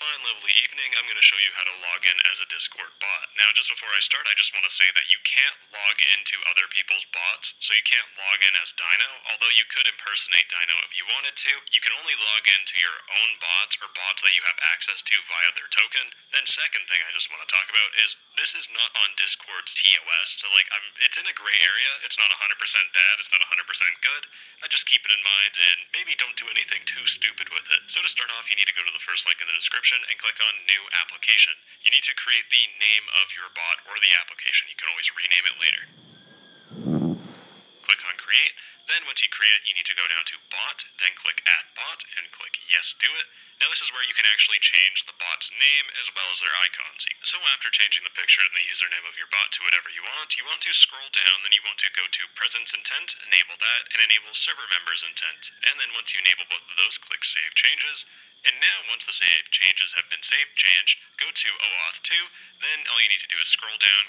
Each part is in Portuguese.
fine, lovely evening, I'm going to show you how to log in as a Discord bot. Now, just before I start, I just want to say that you can't log into other people's bots, so you can't log in as Dino, although you could impersonate Dino if you wanted to. You can only log into your own bots or bots that you have access to via their token. Then, second thing I just want to talk about is this is not on Discord's TOS, so like I'm, it's in a gray area. It's not 100% bad. It's not 100% good. I just keep it in mind and maybe don't do anything too stupid with it. So to start off, you need to go to the first link in the description and click on New Application. You need to create the name of your bot or the application. You can always rename it later. Click on Create. Then once you create it, you need to go down to Bot, then click Add Bot, and click Yes, do it. Now this is where you can actually change the bot's name as well as their icons. So after changing the picture and the username of your bot to whatever you want, you want to scroll down, then you want to go to Presence Intent, enable that, and enable Server Members Intent. And then once you enable both of those, click Save Changes. And now, once the save changes have been saved, changed, go to OAuth 2. Then all you need to do is scroll down,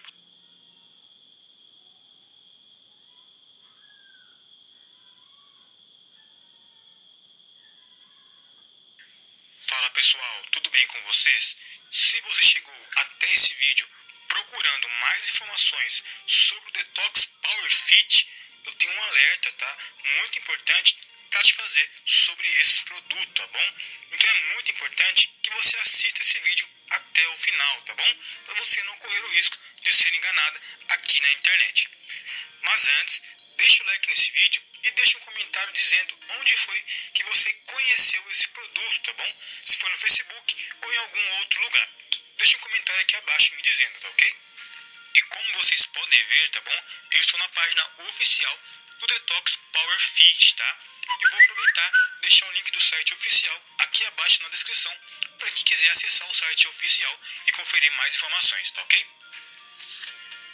pessoal, tudo bem com vocês? Se você chegou até esse vídeo procurando mais informações sobre o Detox Power Fit, eu tenho um alerta, tá? Muito importante para te fazer sobre esse produto, tá bom? Então é muito importante que você assista esse vídeo até o final, tá bom? Para você não correr o risco de ser enganada aqui na internet. Mas antes, deixa o like nesse vídeo e deixa um comentário dizendo onde foi que você conheceu esse produto, tá bom? Se foi no Facebook ou em algum outro lugar. Deixa um comentário aqui abaixo me dizendo, tá ok? E como vocês podem ver, tá bom? Eu estou na página oficial do Detox Power Fit, tá? E vou aproveitar deixar o link do site oficial aqui abaixo na descrição para quem quiser acessar o site oficial e conferir mais informações, tá ok?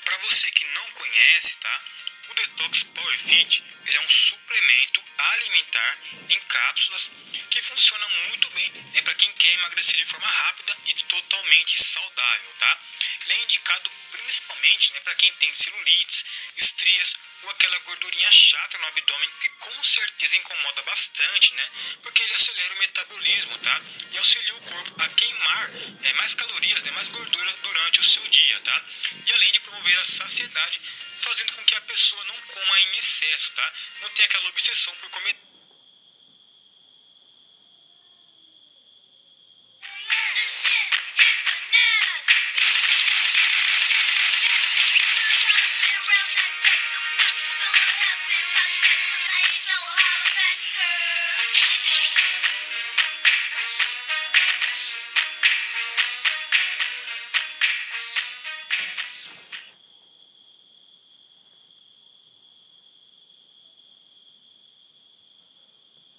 Para você que não conhece, tá? O Detox Power Fit ele é um suplemento alimentar em cápsulas que funciona muito bem né, para quem quer emagrecer de forma rápida e totalmente saudável, tá? Ele é indicado principalmente né, para quem tem celulites, estrias ou aquela gordurinha chata no abdômen que com certeza incomoda bastante, né? Porque ele acelera o metabolismo, tá? E auxilia o corpo a queimar é, mais calorias, né, mais gordura durante o seu dia, tá? E além de promover a saciedade fazendo com que a pessoa não coma em excesso, tá? Não tenha aquela obsessão por comer